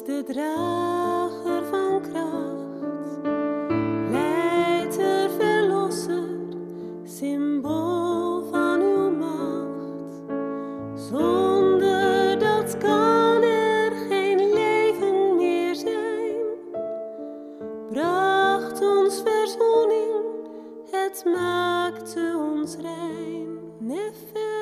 de drager van kracht, leider, verlosser, symbool van uw macht. Zonder dat kan er geen leven meer zijn. Bracht ons verzoening, het maakte ons rein. Nefer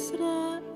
Israel.